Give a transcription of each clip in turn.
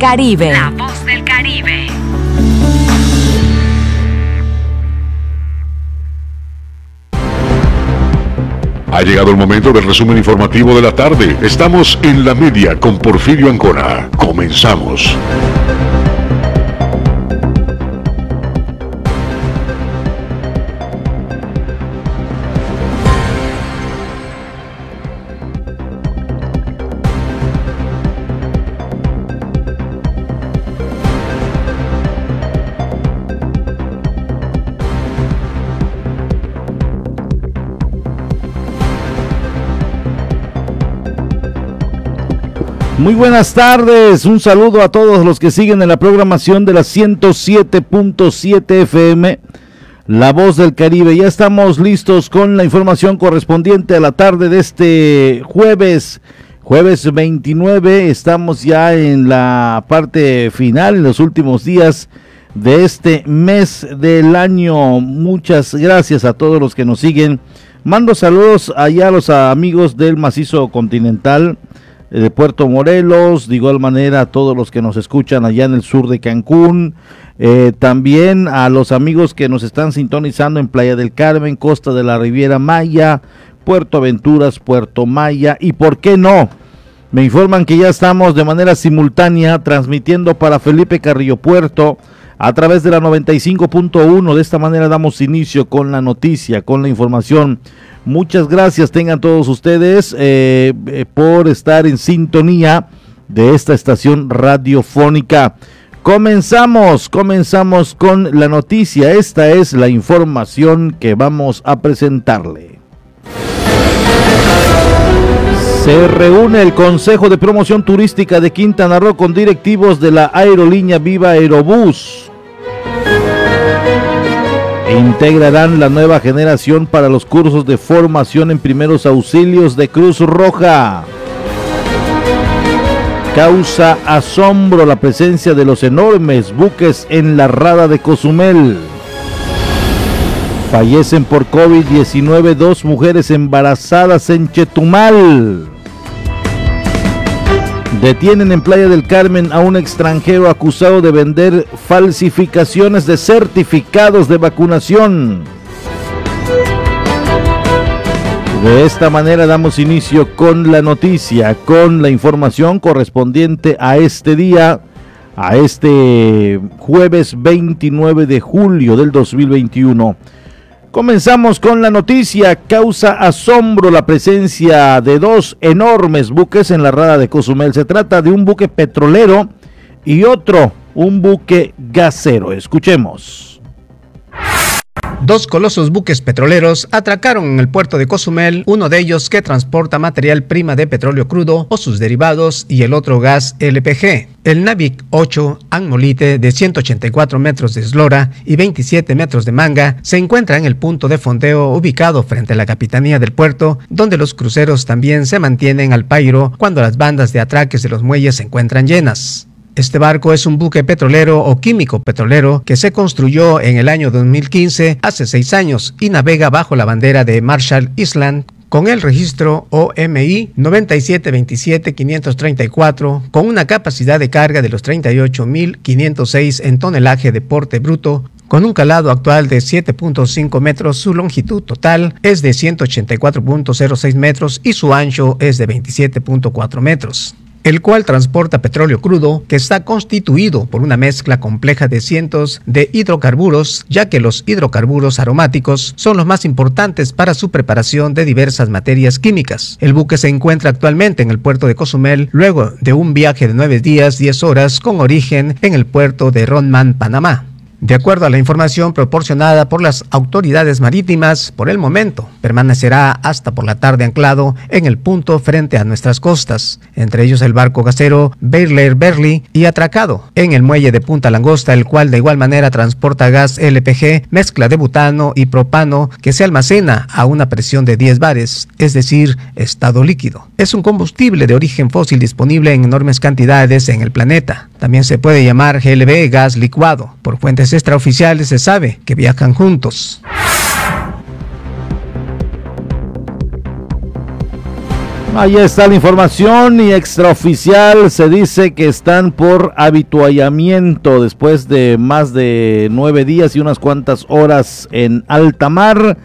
Caribe. La voz del Caribe. Ha llegado el momento del resumen informativo de la tarde. Estamos en la media con Porfirio Ancona. Comenzamos. Muy buenas tardes, un saludo a todos los que siguen en la programación de la 107.7 FM, La Voz del Caribe. Ya estamos listos con la información correspondiente a la tarde de este jueves, jueves 29. Estamos ya en la parte final, en los últimos días de este mes del año. Muchas gracias a todos los que nos siguen. Mando saludos allá a los amigos del macizo continental de Puerto Morelos, de igual manera a todos los que nos escuchan allá en el sur de Cancún, eh, también a los amigos que nos están sintonizando en Playa del Carmen, Costa de la Riviera Maya, Puerto Aventuras, Puerto Maya y por qué no. Me informan que ya estamos de manera simultánea transmitiendo para Felipe Carrillo Puerto a través de la 95.1. De esta manera damos inicio con la noticia, con la información Muchas gracias tengan todos ustedes eh, eh, por estar en sintonía de esta estación radiofónica. Comenzamos, comenzamos con la noticia. Esta es la información que vamos a presentarle. Se reúne el Consejo de Promoción Turística de Quintana Roo con directivos de la aerolínea Viva Aerobús integrarán la nueva generación para los cursos de formación en primeros auxilios de Cruz Roja. Causa asombro la presencia de los enormes buques en la rada de Cozumel. Fallecen por COVID-19 dos mujeres embarazadas en Chetumal. Detienen en Playa del Carmen a un extranjero acusado de vender falsificaciones de certificados de vacunación. De esta manera damos inicio con la noticia, con la información correspondiente a este día, a este jueves 29 de julio del 2021. Comenzamos con la noticia. Causa asombro la presencia de dos enormes buques en la rada de Cozumel. Se trata de un buque petrolero y otro, un buque gasero. Escuchemos. Dos colosos buques petroleros atracaron en el puerto de Cozumel, uno de ellos que transporta material prima de petróleo crudo o sus derivados y el otro gas LPG. El Navic 8 Anmolite de 184 metros de eslora y 27 metros de manga se encuentra en el punto de fondeo ubicado frente a la capitanía del puerto, donde los cruceros también se mantienen al pairo cuando las bandas de atraques de los muelles se encuentran llenas. Este barco es un buque petrolero o químico petrolero que se construyó en el año 2015, hace seis años, y navega bajo la bandera de Marshall Island con el registro OMI 9727534, con una capacidad de carga de los 38.506 en tonelaje de porte bruto, con un calado actual de 7.5 metros, su longitud total es de 184.06 metros y su ancho es de 27.4 metros el cual transporta petróleo crudo que está constituido por una mezcla compleja de cientos de hidrocarburos, ya que los hidrocarburos aromáticos son los más importantes para su preparación de diversas materias químicas. El buque se encuentra actualmente en el puerto de Cozumel luego de un viaje de nueve días, 10 horas con origen en el puerto de Ronman, Panamá. De acuerdo a la información proporcionada por las autoridades marítimas, por el momento permanecerá hasta por la tarde anclado en el punto frente a nuestras costas, entre ellos el barco gasero Baylor Berly y atracado en el muelle de Punta Langosta, el cual de igual manera transporta gas LPG, mezcla de butano y propano que se almacena a una presión de 10 bares, es decir, estado líquido. Es un combustible de origen fósil disponible en enormes cantidades en el planeta. También se puede llamar GLB gas licuado. Por fuentes extraoficiales se sabe que viajan juntos. Ahí está la información y extraoficial se dice que están por habituallamiento después de más de nueve días y unas cuantas horas en alta mar,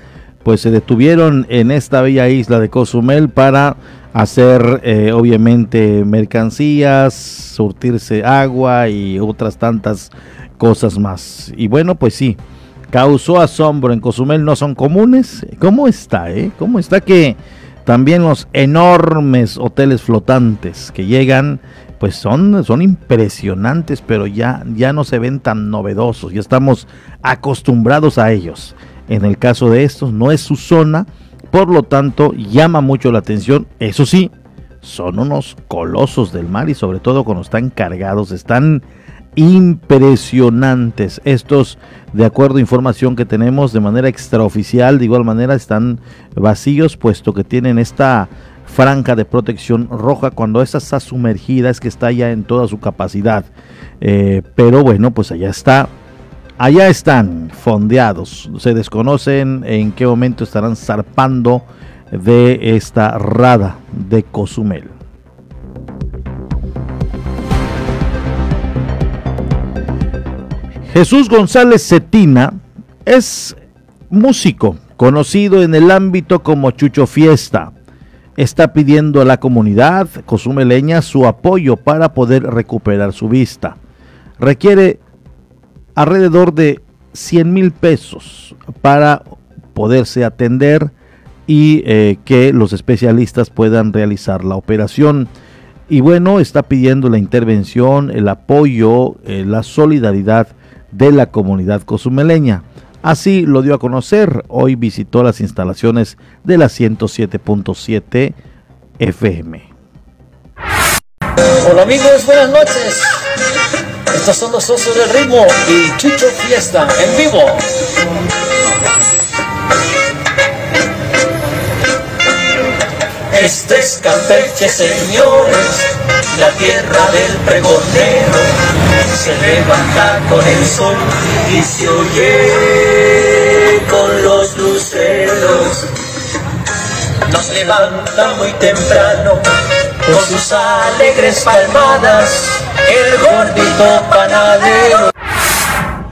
pues se detuvieron en esta bella isla de Cozumel para hacer eh, obviamente mercancías, surtirse agua y otras tantas cosas más. Y bueno, pues sí, causó asombro en Cozumel, no son comunes. ¿Cómo está, eh? ¿Cómo está que también los enormes hoteles flotantes que llegan, pues son, son impresionantes, pero ya, ya no se ven tan novedosos, ya estamos acostumbrados a ellos. En el caso de estos, no es su zona, por lo tanto, llama mucho la atención. Eso sí, son unos colosos del mar y sobre todo cuando están cargados, están impresionantes. Estos, de acuerdo a información que tenemos de manera extraoficial, de igual manera están vacíos, puesto que tienen esta franja de protección roja cuando esta está sumergida, es que está ya en toda su capacidad. Eh, pero bueno, pues allá está. Allá están fondeados. Se desconocen en qué momento estarán zarpando de esta rada de Cozumel. Jesús González Cetina es músico, conocido en el ámbito como Chucho Fiesta. Está pidiendo a la comunidad cozumeleña su apoyo para poder recuperar su vista. Requiere alrededor de 100 mil pesos para poderse atender y eh, que los especialistas puedan realizar la operación. Y bueno, está pidiendo la intervención, el apoyo, eh, la solidaridad de la comunidad cozumeleña. Así lo dio a conocer. Hoy visitó las instalaciones de la 107.7 FM. Hola amigos, buenas noches. Estos son los socios del ritmo y Chucho Fiesta en vivo. Este es Campeche, señores, la tierra del pregonero. Se levanta con el sol y se oye con los luceros. Nos levanta muy temprano con sus alegres palmadas el gordito panadero.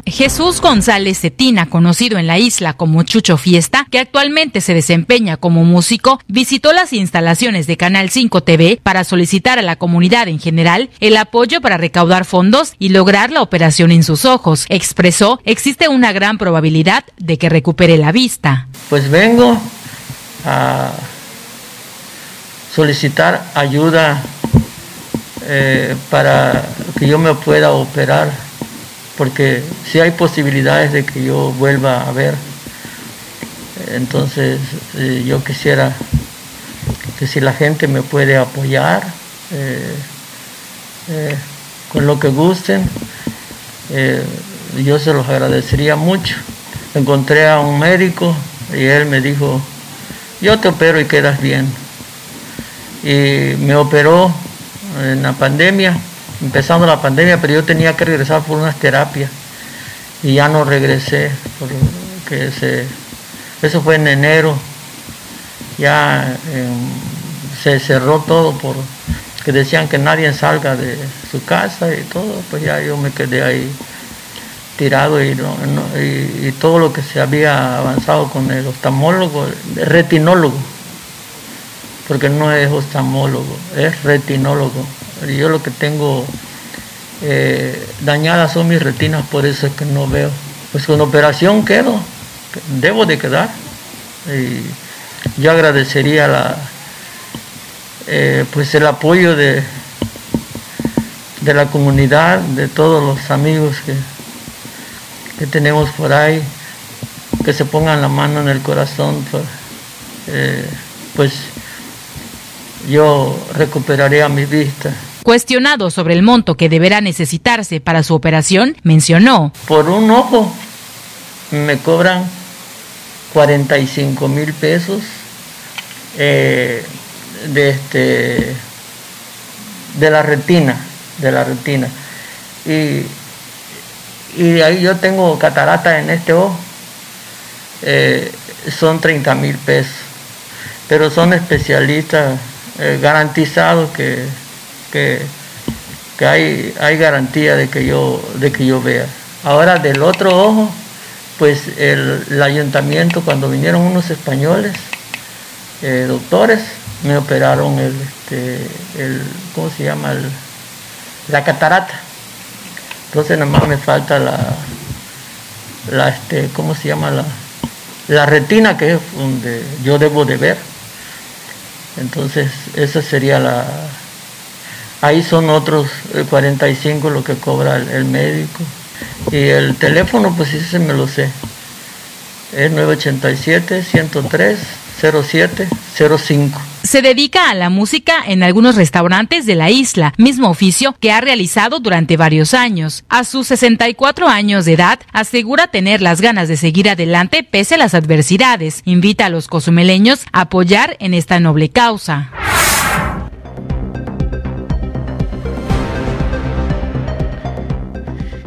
Jesús González Cetina, conocido en la isla como Chucho Fiesta, que actualmente se desempeña como músico, visitó las instalaciones de Canal 5 TV para solicitar a la comunidad en general el apoyo para recaudar fondos y lograr la operación en sus ojos. Expresó, existe una gran probabilidad de que recupere la vista. Pues vengo a solicitar ayuda eh, para que yo me pueda operar porque si hay posibilidades de que yo vuelva a ver. Entonces eh, yo quisiera que si la gente me puede apoyar eh, con lo que gusten, yo se los agradecería mucho. Encontré a un médico y él me dijo, yo te opero y quedas bien. Y me operó en la pandemia empezando la pandemia, pero yo tenía que regresar por unas terapias y ya no regresé, porque se, eso fue en enero, ya em, se cerró todo por que decían que nadie salga de su casa y todo, pues ya yo me quedé ahí tirado y, y, todo lo que se había avanzado con el oftalmólogo, el retinólogo, porque no es oftalmólogo, es retinólogo yo lo que tengo eh, dañadas son mis retinas, por eso es que no veo. Pues con operación quedo, debo de quedar. Y yo agradecería la, eh, pues el apoyo de, de la comunidad, de todos los amigos que, que tenemos por ahí, que se pongan la mano en el corazón, eh, pues yo recuperaré a mi vista. Cuestionado sobre el monto que deberá necesitarse para su operación, mencionó. Por un ojo me cobran 45 mil pesos eh, de, este, de la retina, de la retina. Y, y ahí yo tengo catarata en este ojo, eh, son 30 mil pesos, pero son especialistas eh, garantizado que, que, hay, hay garantía de que, yo, de que yo vea. Ahora del otro ojo, pues el, ayuntamiento, cuando vinieron unos españoles, eh, doctores, me operaron el, este, el ¿cómo se llama? la catarata. Entonces nada más me falta la, la este, ¿cómo se llama? La, la retina que es donde yo debo de ver. Entonces, esa sería la... Ahí son otros 45 lo que cobra el, médico. Y el teléfono, pues ese me lo sé. Es 987-103-0705. Se dedica a la música en algunos restaurantes de la isla, mismo oficio que ha realizado durante varios años. A sus 64 años de edad, asegura tener las ganas de seguir adelante pese a las adversidades. Invita a los cozumeleños a apoyar en esta noble causa.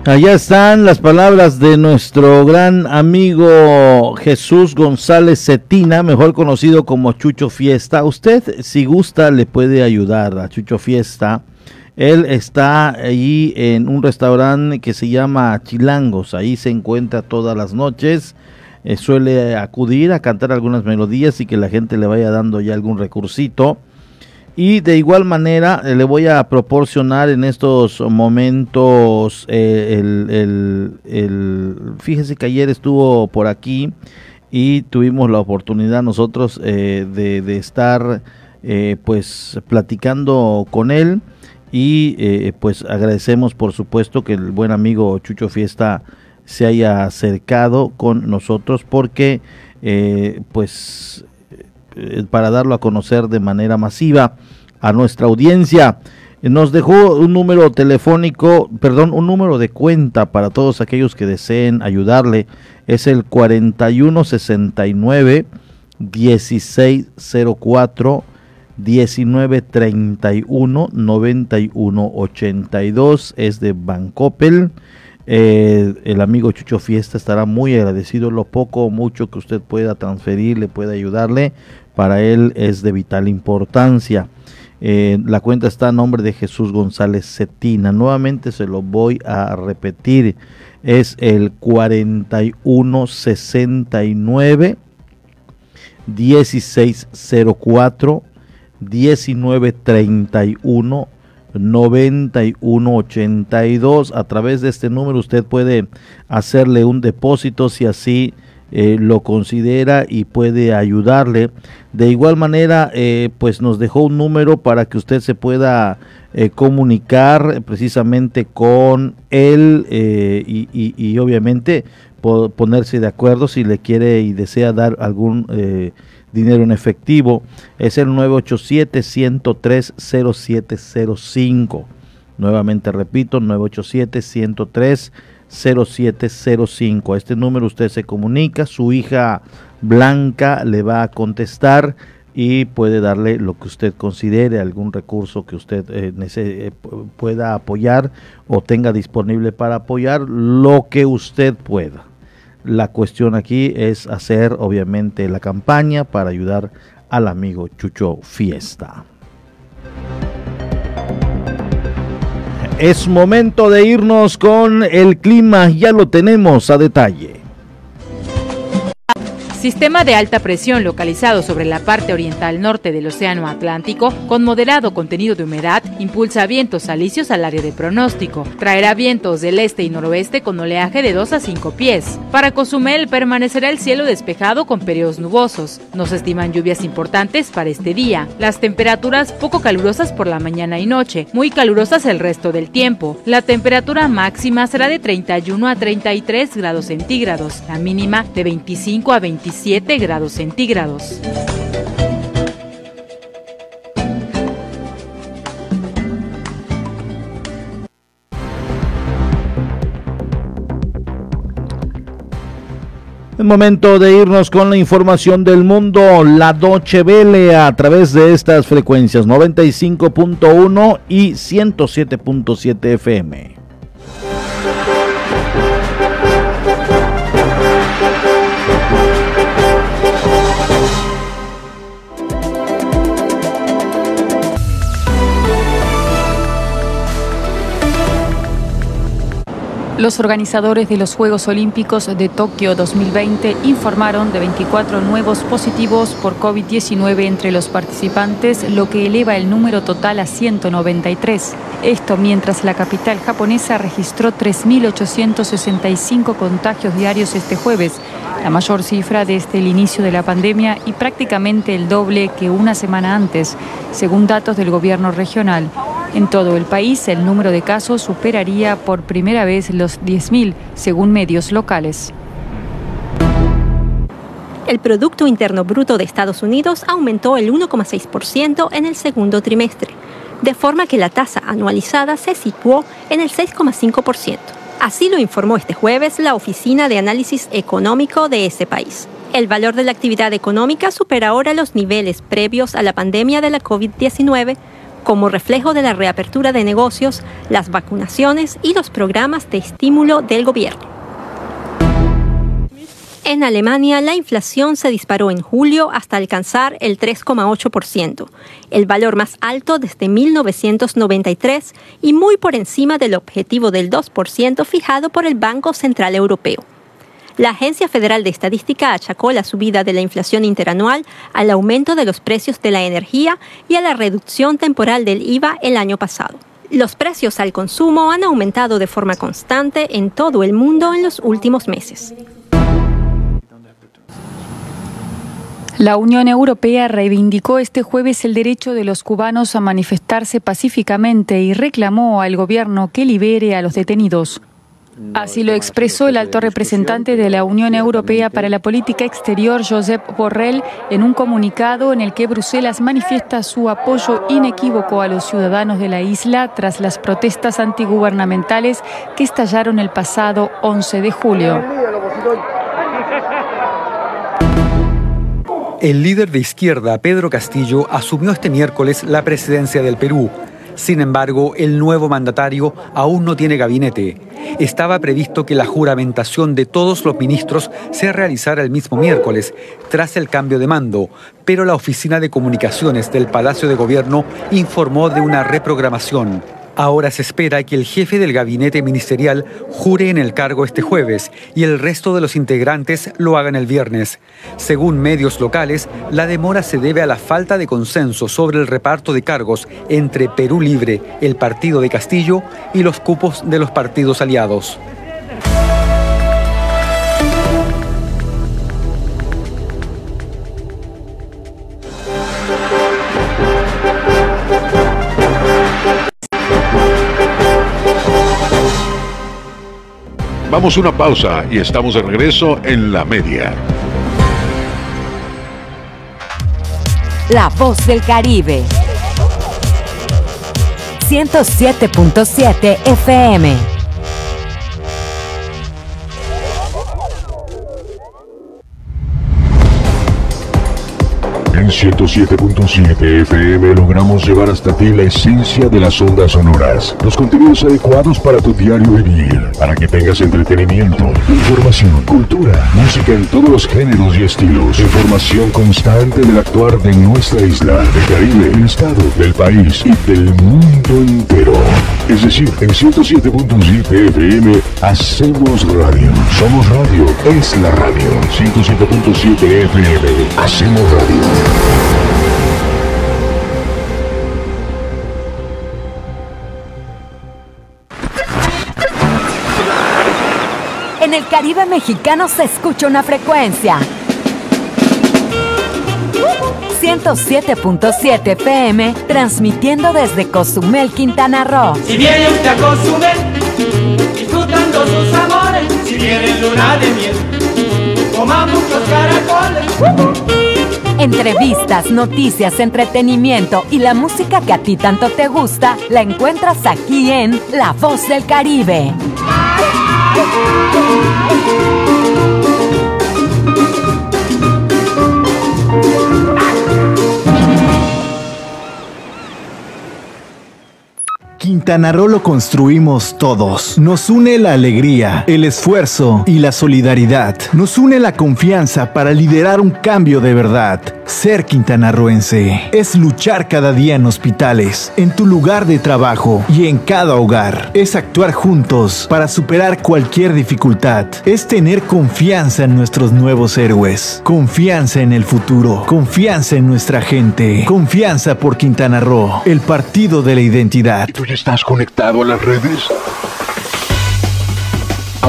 Allá están las palabras de nuestro gran amigo Jesús González Cetina, mejor conocido como Chucho Fiesta. Usted, si gusta, le puede ayudar a Chucho Fiesta. Él está ahí en un restaurante que se llama Chilangos. Ahí se encuentra todas las noches. Eh, suele acudir a cantar algunas melodías y que la gente le vaya dando ya algún recursito. Y de igual manera eh, le voy a proporcionar en estos momentos eh, el, fíjese que ayer estuvo por aquí y tuvimos la oportunidad nosotros eh, de, estar pues platicando con él. Y pues agradecemos por supuesto que el buen amigo Chucho Fiesta se haya acercado con nosotros porque pues para darlo a conocer de manera masiva a nuestra audiencia. Nos dejó un número telefónico, perdón, un número de cuenta para todos aquellos que deseen ayudarle. Es el 4169 1604 1931 9182 es de Bancopel. Eh, el amigo Chucho Fiesta estará muy agradecido lo poco o mucho que usted pueda transferirle, pueda ayudarle. Para él es de vital importancia. Eh, la cuenta está a nombre de Jesús González Cetina. Nuevamente se lo voy a repetir. Es el 4169 1604 1931 9182. A través de este número usted puede hacerle un depósito si así eh, lo considera y puede ayudarle. De igual manera, eh, pues nos dejó un número para que usted se pueda eh, comunicar precisamente con él y, y, obviamente ponerse de acuerdo si le quiere y desea dar algún dinero en efectivo. Es el 987-103-0705. Nuevamente repito, 987-103. 0705. A este número usted se comunica, su hija Blanca le va a contestar y puede darle lo que usted considere, algún recurso que usted eh, eh, pueda apoyar o tenga disponible para apoyar, lo que usted pueda. La cuestión aquí es hacer obviamente la campaña para ayudar al amigo Chucho Fiesta. Es momento de irnos con el clima, ya lo tenemos a detalle. Sistema de alta presión localizado sobre la parte oriental norte del Océano Atlántico, con moderado contenido de humedad, impulsa vientos alisios al área de pronóstico. Traerá vientos del este y noroeste con oleaje de 2 a 5 pies. Para Cozumel permanecerá el cielo despejado con periodos nubosos. No se estiman lluvias importantes para este día. Las temperaturas poco calurosas por la mañana y noche, muy calurosas el resto del tiempo. La temperatura máxima será de 31 a 33 grados centígrados, la mínima de 25 a 25 7 grados centígrados. Es momento de irnos con la información del mundo, la Doche Vele a través de estas frecuencias 95.1 y 107.7 FM. Los organizadores de los Juegos Olímpicos de Tokio 2020 informaron de 24 nuevos positivos por COVID-19 entre los participantes, lo que eleva el número total a 193. Esto mientras la capital japonesa registró 3.865 contagios diarios este jueves, la mayor cifra desde el inicio de la pandemia y prácticamente el doble que una semana antes, según datos del gobierno regional. En todo el país, el número de casos superaría por primera vez los 10.000, según medios locales. El Producto Interno Bruto de Estados Unidos aumentó el 1,6% en el segundo trimestre, de forma que la tasa anualizada se situó en el 6,5%. Así lo informó este jueves la Oficina de Análisis Económico de ese país. El valor de la actividad económica supera ahora los niveles previos a la pandemia de la COVID-19 como reflejo de la reapertura de negocios, las vacunaciones y los programas de estímulo del gobierno. En Alemania, la inflación se disparó en julio hasta alcanzar el 3,8%, el valor más alto desde 1993 y muy por encima del objetivo del 2% fijado por el Banco Central Europeo. La Agencia Federal de Estadística achacó la subida de la inflación interanual al aumento de los precios de la energía y a la reducción temporal del IVA el año pasado. Los precios al consumo han aumentado de forma constante en todo el mundo en los últimos meses. La Unión Europea reivindicó este jueves el derecho de los cubanos a manifestarse pacíficamente y reclamó al gobierno que libere a los detenidos. Así lo expresó el alto representante de la Unión Europea para la Política Exterior, Josep Borrell, en un comunicado en el que Bruselas manifiesta su apoyo inequívoco a los ciudadanos de la isla tras las protestas antigubernamentales que estallaron el pasado 11 de julio. El líder de izquierda, Pedro Castillo, asumió este miércoles la presidencia del Perú. Sin embargo, el nuevo mandatario aún no tiene gabinete. Estaba previsto que la juramentación de todos los ministros se realizara el mismo miércoles, tras el cambio de mando, pero la Oficina de Comunicaciones del Palacio de Gobierno informó de una reprogramación. Ahora se espera que el jefe del gabinete ministerial jure en el cargo este jueves y el resto de los integrantes lo hagan el viernes. Según medios locales, la demora se debe a la falta de consenso sobre el reparto de cargos entre Perú Libre, el partido de Castillo y los cupos de los partidos aliados. Vamos a una pausa y estamos de regreso en la media. La voz del Caribe. 107.7 FM. 107.7 FM logramos llevar hasta ti la esencia de las ondas sonoras, los contenidos adecuados para tu diario vivir, para que tengas entretenimiento, información, cultura, música en todos los géneros y estilos, información constante del actuar de nuestra isla, del Caribe, del estado, del país y del mundo entero. Es decir, en 107.7 FM hacemos radio. Somos radio, es la radio. 107.7 FM, hacemos radio. En el Caribe mexicano se escucha una frecuencia. 107.7 FM, transmitiendo desde Cozumel, Quintana Roo. Si viene usted a Cozumel, disfrutando sus amores, si viene luna de miel, coma muchos caracoles. Entrevistas, noticias, entretenimiento y la música que a ti tanto te gusta la encuentras aquí en La Voz del Caribe. Quintana lo construimos todos. Nos une la alegría, el esfuerzo y la solidaridad. Nos une la confianza para liderar un cambio de verdad. Ser quintanarroense es luchar cada día en hospitales, en tu lugar de trabajo y en cada hogar. Es actuar juntos para superar cualquier dificultad. Es tener confianza en nuestros nuevos héroes. Confianza en el futuro. Confianza en nuestra gente. Confianza por Quintana Roo, el partido de la identidad. ¿Tú ya estás conectado a las redes?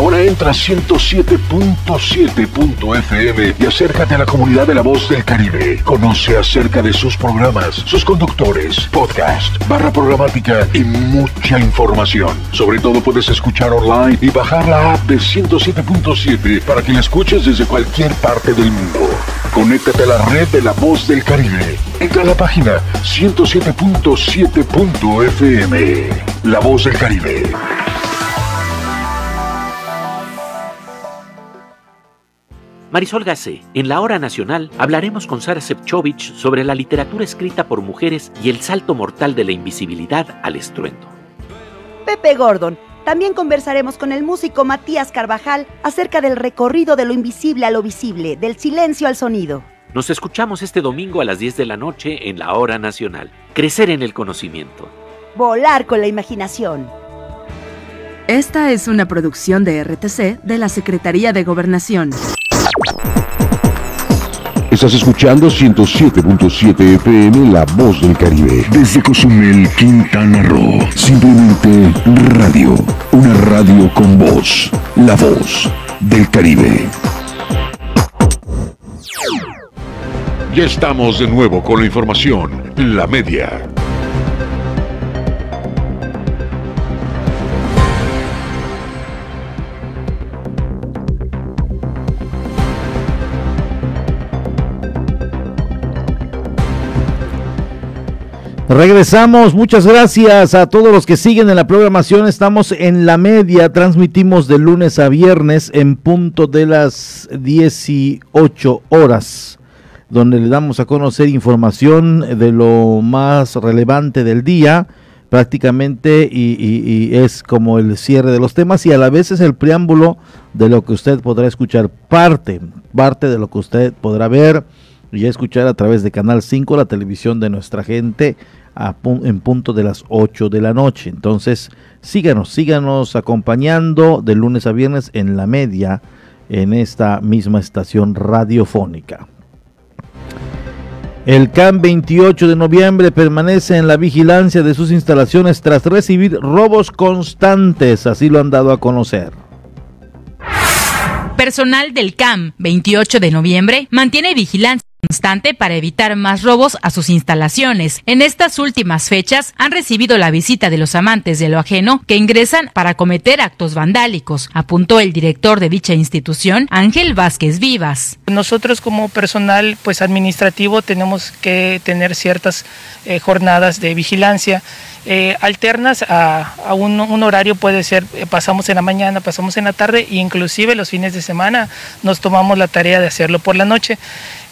Ahora entra a 107.7.fm y acércate a la comunidad de la voz del Caribe. Conoce acerca de sus programas, sus conductores, podcast, barra programática y mucha información. Sobre todo puedes escuchar online y bajar la app de 107.7 para que la escuches desde cualquier parte del mundo. Conéctate a la red de la voz del Caribe. Entra a la página 107.7.fm. La voz del Caribe. Marisol Gase, en la Hora Nacional hablaremos con Sara Sepchovich sobre la literatura escrita por mujeres y el salto mortal de la invisibilidad al estruendo. Pepe Gordon. También conversaremos con el músico Matías Carvajal acerca del recorrido de lo invisible a lo visible, del silencio al sonido. Nos escuchamos este domingo a las 10 de la noche en la Hora Nacional. Crecer en el conocimiento. Volar con la imaginación. Esta es una producción de RTC de la Secretaría de Gobernación. Estás escuchando 107.7 FM La Voz del Caribe. Desde Cozumel, Quintana Roo. Simplemente radio. Una radio con voz. La Voz del Caribe. Ya estamos de nuevo con la información. La media. Regresamos, muchas gracias a todos los que siguen en la programación. Estamos en la media, transmitimos de lunes a viernes en punto de las 18 horas, donde le damos a conocer información de lo más relevante del día, prácticamente, y, es como el cierre de los temas y a la vez es el preámbulo de lo que usted podrá escuchar, parte, parte de lo que usted podrá ver y escuchar a través de Canal 5, la televisión de nuestra gente, en punto de las 8 de la noche. Entonces, síganos, síganos acompañando de lunes a viernes en la media, en esta misma estación radiofónica. El CAM 28 de noviembre permanece en la vigilancia de sus instalaciones tras recibir robos constantes, así lo han dado a conocer. Personal del CAM 28 de noviembre mantiene vigilancia constante para evitar más robos a sus instalaciones. En estas últimas fechas han recibido la visita de los amantes de lo ajeno que ingresan para cometer actos vandálicos, apuntó el director de dicha institución, Ángel Vázquez Vivas. Nosotros como personal pues administrativo tenemos que tener ciertas eh, jornadas de vigilancia eh, alternas a, a un, horario puede ser eh, pasamos en la mañana, pasamos en la tarde e inclusive los fines de semana nos tomamos la tarea de hacerlo por la noche.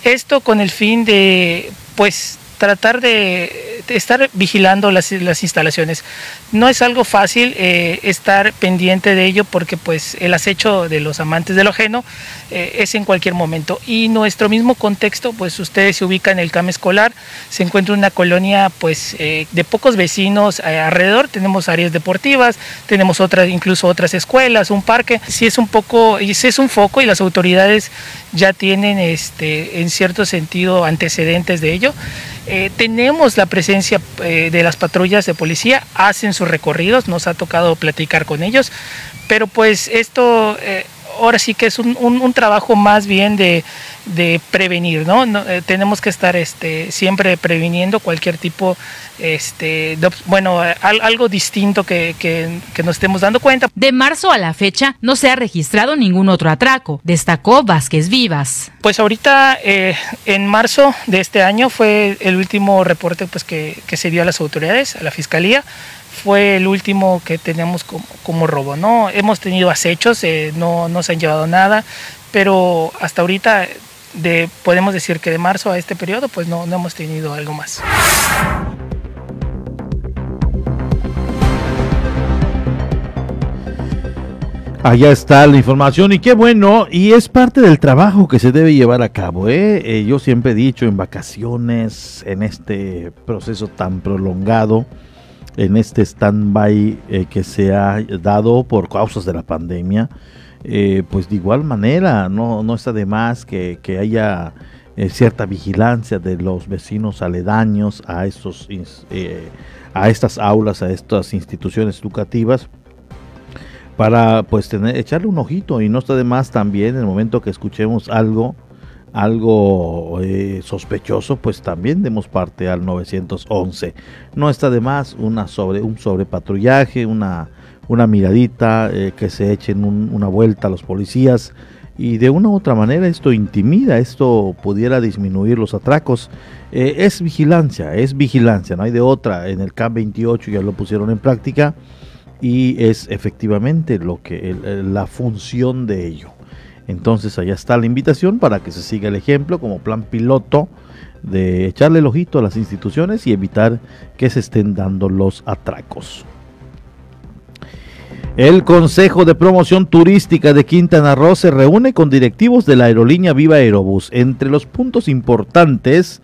Esto con el fin de pues tratar de, estar vigilando las, las instalaciones. No es algo fácil eh, estar pendiente de ello porque pues el acecho de los amantes de lo ajeno eh, es en cualquier momento. Y nuestro mismo contexto, pues ustedes se ubican en el CAM escolar, se encuentra una colonia pues eh, de pocos vecinos alrededor, tenemos áreas deportivas, tenemos otras, incluso otras escuelas, un parque. Sí es un poco, sí es un foco y las autoridades ya tienen este, en cierto sentido antecedentes de ello. Eh, tenemos la presencia eh, de las patrullas de policía, hacen sus recorridos, nos ha tocado platicar con ellos, pero pues esto eh, ahora sí que es un, un- un trabajo más bien de, de prevenir, ¿no? No, eh, tenemos que estar este, siempre previniendo cualquier tipo, este, de, bueno, al- algo distinto que, que- que nos estemos dando cuenta. De marzo a la fecha no se ha registrado ningún otro atraco, destacó Vázquez Vivas. Pues ahorita eh, en marzo de este año fue el último reporte pues, que, que se dio a las autoridades, a la fiscalía. Fue el último que tenemos como, robo, ¿no? Hemos tenido acechos, eh, no, no se han llevado nada, pero hasta ahorita de, podemos decir que de marzo a este periodo pues no, no hemos tenido algo más. Allá está la información y qué bueno, y es parte del trabajo que se debe llevar a cabo. ¿eh? Eh, yo siempre he dicho en vacaciones, en este proceso tan prolongado, en este stand-by eh, que se ha dado por causas de la pandemia, pues de igual manera no, no está de más que, que haya cierta vigilancia de los vecinos aledaños a, estos, a estas aulas, a estas instituciones educativas para pues tener, echarle un ojito. Y no está de más también en el momento que escuchemos algo algo eh, sospechoso pues también demos parte al 911 no está de más una sobre un sobrepatrullaje una una miradita eh, que se echen una vuelta a los policías y de una u otra manera esto intimida, esto pudiera disminuir los atracos. Eh, es vigilancia, es vigilancia, no hay de otra. En el CAM 28 ya lo pusieron en práctica y es efectivamente lo que la función de ello. Entonces allá está la invitación para que se siga el ejemplo como plan piloto de echarle el ojito a las instituciones y evitar que se estén dando los atracos. El Consejo de Promoción Turística de Quintana Roo se reúne con directivos de la aerolínea Viva Aerobús. Entre los puntos importantes,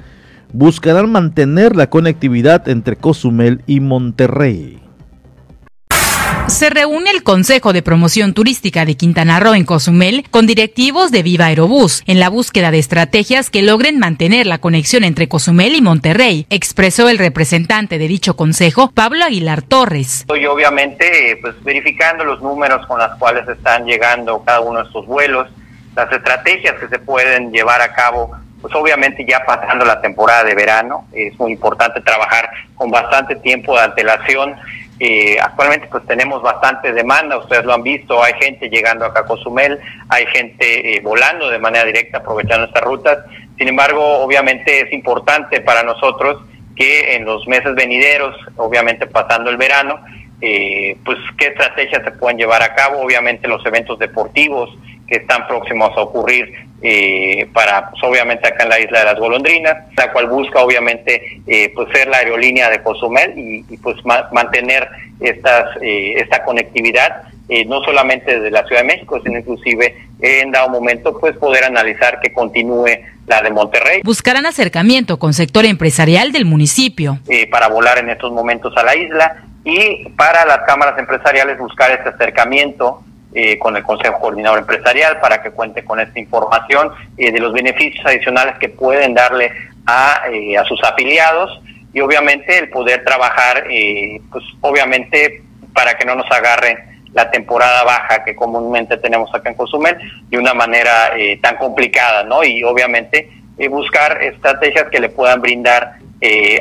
buscarán mantener la conectividad entre Cozumel y Monterrey se reúne el Consejo de Promoción Turística de Quintana Roo en Cozumel con directivos de Viva Aerobús en la búsqueda de estrategias que logren mantener la conexión entre Cozumel y Monterrey, expresó el representante de dicho consejo, Pablo Aguilar Torres. Y obviamente, pues verificando los números con los cuales están llegando cada uno de estos vuelos, las estrategias que se pueden llevar a cabo pues obviamente ya pasando la temporada de verano, es muy importante trabajar con bastante tiempo de antelación eh, actualmente pues tenemos bastante demanda, ustedes lo han visto, hay gente llegando acá a Cozumel, hay gente eh, volando de manera directa aprovechando estas rutas. Sin embargo, obviamente es importante para nosotros que en los meses venideros, obviamente pasando el verano, eh, pues qué estrategias se pueden llevar a cabo, obviamente los eventos deportivos que están próximos a ocurrir eh, para, pues, obviamente, acá en la isla de las golondrinas, la cual busca, obviamente, eh, pues ser la aerolínea de Cozumel y, pues mantener estas, eh, esta conectividad, no solamente desde la Ciudad de México, sino inclusive en dado momento, pues poder analizar que continúe la de Monterrey. Buscarán acercamiento con sector empresarial del municipio. para volar en estos momentos a la isla y para las cámaras empresariales buscar este acercamiento eh, con el Consejo Coordinador Empresarial para que cuente con esta información eh, de los beneficios adicionales que pueden darle a, eh, a sus afiliados y obviamente el poder trabajar, pues obviamente para que no nos agarre la temporada baja que comúnmente tenemos acá en Cozumel de una manera tan complicada, ¿no? Y obviamente buscar estrategias que le puedan brindar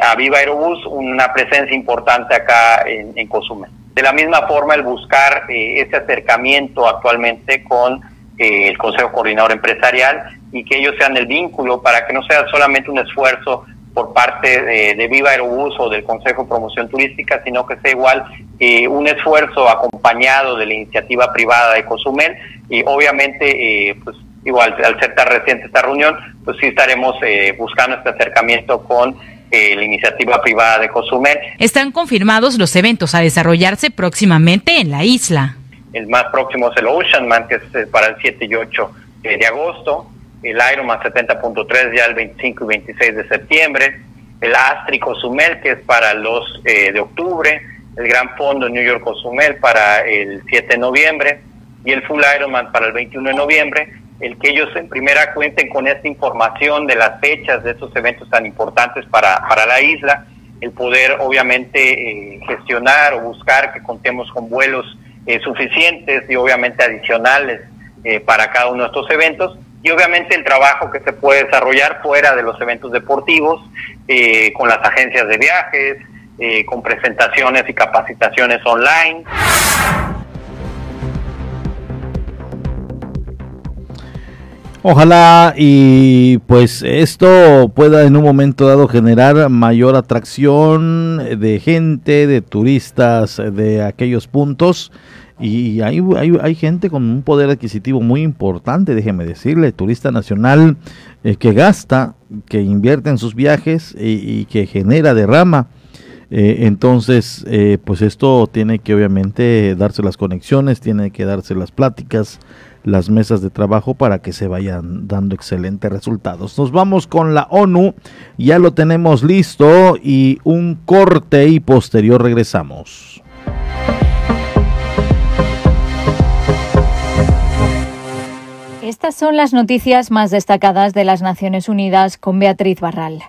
a Viva Aerobús una presencia importante acá en, en Cozumel. De la misma forma, el buscar eh, ese acercamiento actualmente con eh, el Consejo Coordinador Empresarial y que ellos sean el vínculo para que no sea solamente un esfuerzo por parte de, Viva Aerobús o del Consejo de Promoción Turística, sino que sea igual eh, un esfuerzo acompañado de la iniciativa privada de Cozumel. Y obviamente, pues igual al ser tan reciente esta reunión, pues sí estaremos buscando este acercamiento con eh, la iniciativa privada de Cozumel. Están confirmados los eventos a desarrollarse próximamente en la isla. El más próximo es el Ocean Man, que es eh, para el 7 y 8 eh, de agosto. El Ironman 70.3 ya el 25 y 26 de septiembre. El Astri Cozumel, que es para los de octubre. El Gran Fondo New York Cozumel para el 7 de noviembre. Y el Full Ironman para el 21 de noviembre el que ellos en primera cuenten con esta información de las fechas de estos eventos tan importantes para, para la isla, el poder obviamente eh, gestionar o buscar que contemos con vuelos eh, suficientes y obviamente adicionales eh, para cada uno de estos eventos y obviamente el trabajo que se puede desarrollar fuera de los eventos deportivos con las agencias de viajes, con presentaciones y capacitaciones online. Ojalá y pues esto pueda en un momento dado generar mayor atracción de gente, de turistas de aquellos puntos. Y hay, hay, gente con un poder adquisitivo muy importante, déjeme decirle, turista nacional eh, que gasta, que invierte en sus viajes y, que genera derrama. Eh, entonces, eh, pues esto tiene que obviamente darse las conexiones, tiene que darse las pláticas, las mesas de trabajo para que se vayan dando excelentes resultados. Nos vamos con la ONU, ya lo tenemos listo y un corte y posterior regresamos. Estas son las noticias más destacadas de las Naciones Unidas con Beatriz Barral.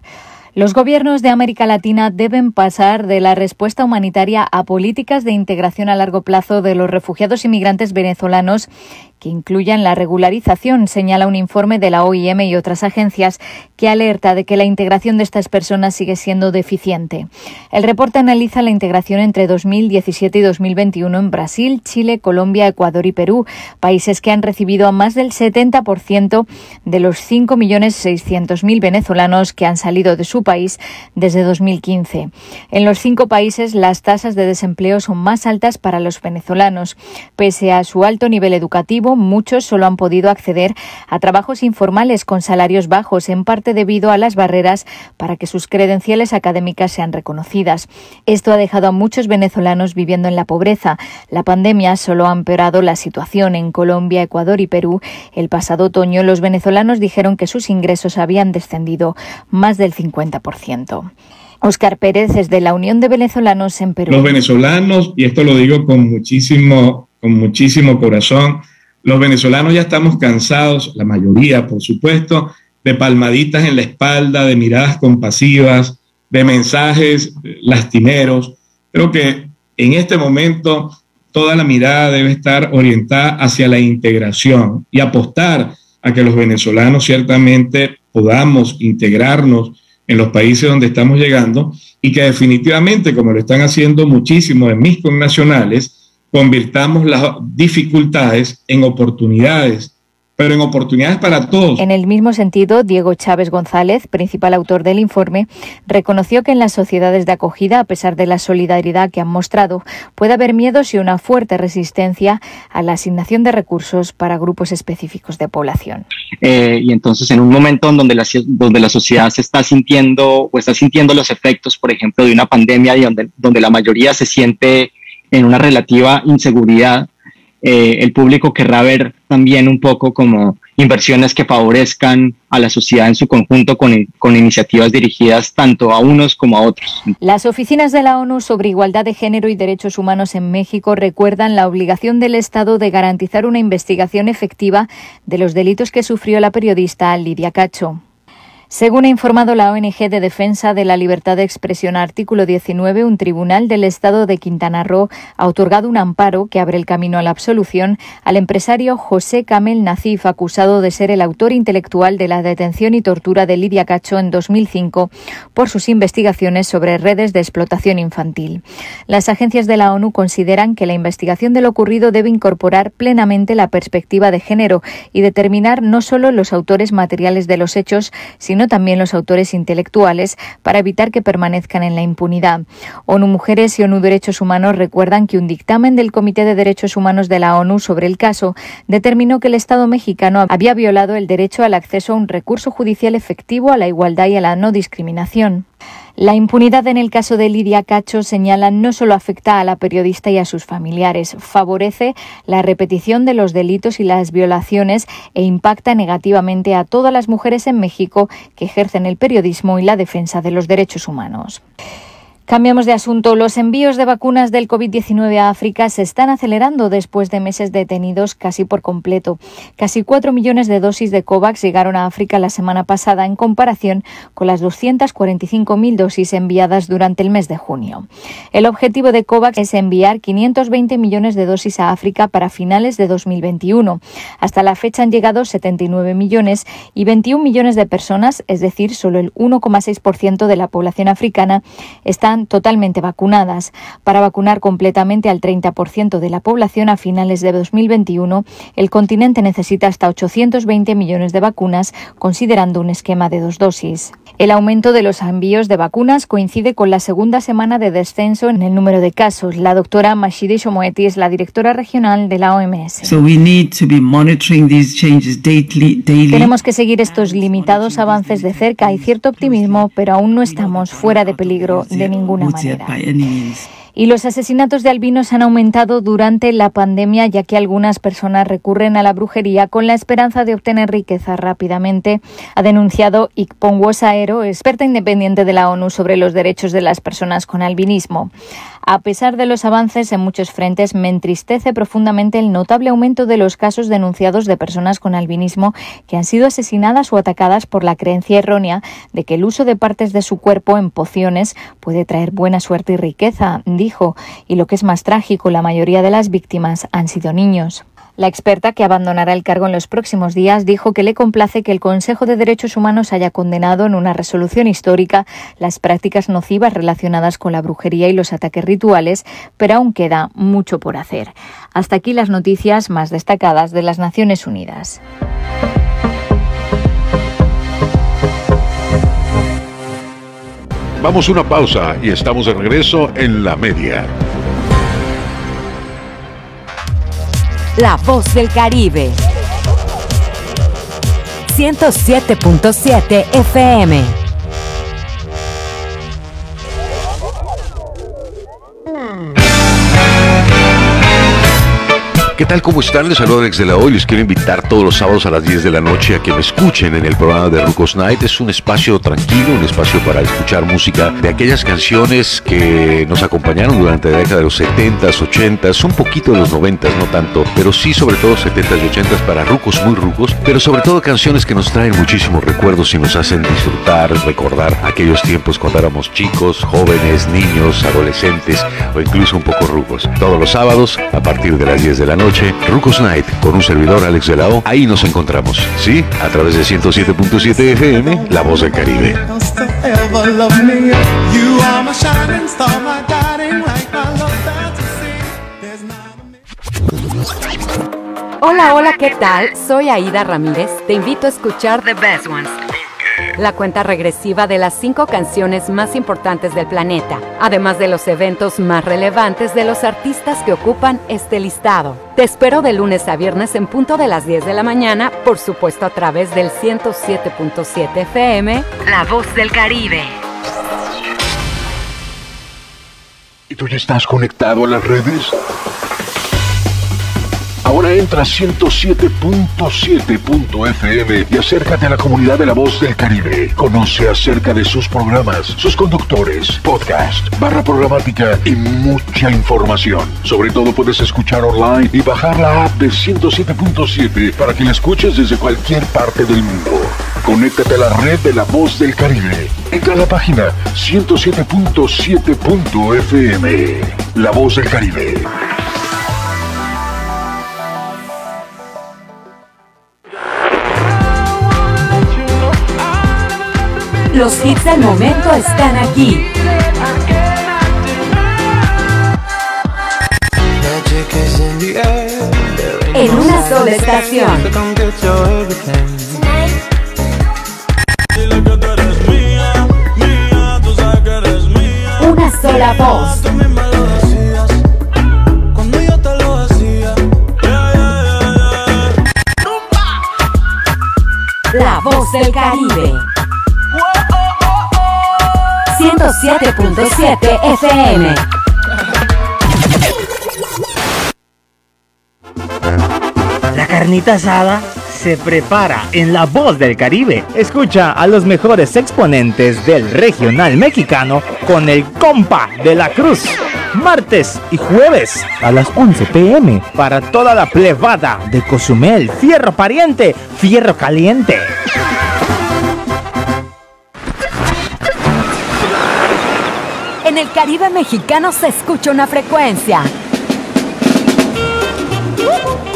Los gobiernos de América Latina deben pasar de la respuesta humanitaria a políticas de integración a largo plazo de los refugiados inmigrantes venezolanos que incluyan la regularización, señala un informe de la OIM y otras agencias que alerta de que la integración de estas personas sigue siendo deficiente. El reporte analiza la integración entre 2017 y 2021 en Brasil, Chile, Colombia, Ecuador y Perú, países que han recibido a más del 70% de los 5.600.000 venezolanos que han salido de su país desde 2015. En los cinco países las tasas de desempleo son más altas para los venezolanos. Pese a su alto nivel educativo, muchos solo han podido acceder a trabajos informales con salarios bajos, en parte debido a las barreras para que sus credenciales académicas sean reconocidas. Esto ha dejado a muchos venezolanos viviendo en la pobreza. La pandemia solo ha empeorado la situación en Colombia, Ecuador y Perú. El pasado otoño los venezolanos dijeron que sus ingresos habían descendido más del 50%. Oscar Pérez es de la Unión de Venezolanos en Perú. Los venezolanos, y esto lo digo con muchísimo, con muchísimo corazón, los venezolanos ya estamos cansados, la mayoría, por supuesto, de palmaditas en la espalda, de miradas compasivas, de mensajes lastimeros. Creo que en este momento toda la mirada debe estar orientada hacia la integración y apostar a que los venezolanos ciertamente podamos integrarnos en los países donde estamos llegando y que definitivamente, como lo están haciendo muchísimos de mis connacionales, convirtamos las dificultades en oportunidades, pero en oportunidades para todos. En el mismo sentido, Diego Chávez González, principal autor del informe, reconoció que en las sociedades de acogida, a pesar de la solidaridad que han mostrado, puede haber miedos y una fuerte resistencia a la asignación de recursos para grupos específicos de población. Eh, y entonces, en un momento en donde la, donde la sociedad se está sintiendo o está sintiendo los efectos, por ejemplo, de una pandemia y donde, donde la mayoría se siente en una relativa inseguridad, eh, el público querrá ver también un poco como inversiones que favorezcan a la sociedad en su conjunto con, con, iniciativas dirigidas tanto a unos como a otros. Las oficinas de la ONU sobre igualdad de género y derechos humanos en México recuerdan la obligación del Estado de garantizar una investigación efectiva de los delitos que sufrió la periodista Lidia Cacho. Según ha informado la ONG de Defensa de la Libertad de Expresión artículo 19, un tribunal del Estado de Quintana Roo ha otorgado un amparo que abre el camino a la absolución al empresario José Camel Nacif, acusado de ser el autor intelectual de la detención y tortura de Lidia Cacho en 2005 por sus investigaciones sobre redes de explotación infantil. Las agencias de la ONU consideran que la investigación de lo ocurrido debe incorporar plenamente la perspectiva de género y determinar no solo los autores materiales de los hechos, sino también los autores intelectuales para evitar que permanezcan en la impunidad. ONU Mujeres y ONU Derechos Humanos recuerdan que un dictamen del Comité de Derechos Humanos de la ONU sobre el caso determinó que el Estado mexicano había violado el derecho al acceso a un recurso judicial efectivo, a la igualdad y a la no discriminación. La impunidad en el caso de Lidia Cacho señala no solo afecta a la periodista y a sus familiares, favorece la repetición de los delitos y las violaciones e impacta negativamente a todas las mujeres en México que ejercen el periodismo y la defensa de los derechos humanos. Cambiamos de asunto. Los envíos de vacunas del COVID-19 a África se están acelerando después de meses detenidos casi por completo. Casi 4 millones de dosis de COVAX llegaron a África la semana pasada en comparación con las 245.000 dosis enviadas durante el mes de junio. El objetivo de COVAX es enviar 520 millones de dosis a África para finales de 2021. Hasta la fecha han llegado 79 millones y 21 millones de personas, es decir, solo el 1,6% de la población africana, están totalmente vacunadas. Para vacunar completamente al 30% de la población a finales de 2021, el continente necesita hasta 820 millones de vacunas, considerando un esquema de dos dosis. El aumento de los envíos de vacunas coincide con la segunda semana de descenso en el número de casos. La doctora Mashidi Shomoeti es la directora regional de la OMS. Tenemos que seguir estos limitados avances de cerca. Hay cierto optimismo, pero aún no estamos fuera de peligro de ningún ninguna manera. Y los asesinatos de albinos han aumentado durante la pandemia, ya que algunas personas recurren a la brujería con la esperanza de obtener riqueza rápidamente, ha denunciado Ikpon Wosaero, experta independiente de la ONU sobre los derechos de las personas con albinismo. A pesar de los avances en muchos frentes, me entristece profundamente el notable aumento de los casos denunciados de personas con albinismo que han sido asesinadas o atacadas por la creencia errónea de que el uso de partes de su cuerpo en pociones puede traer buena suerte y riqueza, dijo, y lo que es más trágico, la mayoría de las víctimas han sido niños. La experta, que abandonará el cargo en los próximos días, dijo que le complace que el Consejo de Derechos Humanos haya condenado en una resolución histórica las prácticas nocivas relacionadas con la brujería y los ataques rituales, pero aún queda mucho por hacer. Hasta aquí las noticias más destacadas de las Naciones Unidas. Vamos a una pausa y estamos de regreso en la media. La voz del Caribe. 107.7 FM. ¿Qué tal? ¿Cómo están? Les saludo Alex de la Hoy. Les quiero invitar todos los sábados a las 10 de la noche a que me escuchen en el programa de Rucos Night. Es un espacio tranquilo, un espacio para escuchar música de aquellas canciones que nos acompañaron durante la década de los 70s, 80s, un poquito de los 90s, no tanto, pero sí sobre todo 70s y 80s para rucos muy rucos, pero sobre todo canciones que nos traen muchísimos recuerdos y nos hacen disfrutar, recordar aquellos tiempos cuando éramos chicos, jóvenes, niños, adolescentes o incluso un poco rucos. Todos los sábados a partir de las 10 de la noche Rucos Night con un servidor Alex de la. Ahí nos encontramos, ¿sí? A través de 107.7 FM, La Voz del Caribe. Hola, hola, ¿qué tal? Soy Aida Ramírez. Te invito a escuchar The Best Ones. La cuenta regresiva de las cinco canciones más importantes del planeta, además de los eventos más relevantes de los artistas que ocupan este listado. Te espero de lunes a viernes en punto de las 10 de la mañana, por supuesto a través del 107.7 FM, La Voz del Caribe. ¿Y tú ya estás conectado a las redes? Ahora entra a 107.7.fm y acércate a la comunidad de la voz del Caribe. Conoce acerca de sus programas, sus conductores, podcast, barra programática y mucha información. Sobre todo puedes escuchar online y bajar la app de 107.7 para que la escuches desde cualquier parte del mundo. Conéctate a la red de la voz del Caribe. Entra a la página 107.7.fm. La voz del Caribe. Los hits del momento están aquí. En una sola estación. Una sola voz. La voz del Caribe. 107.7 FM. La carnita asada se prepara en La Voz del Caribe. Escucha a los mejores exponentes del regional mexicano con el compa de la cruz. Martes y jueves a las 11 pm para toda la plebada de Cozumel, Fierro Pariente, Fierro Caliente. En el Caribe mexicano se escucha una frecuencia.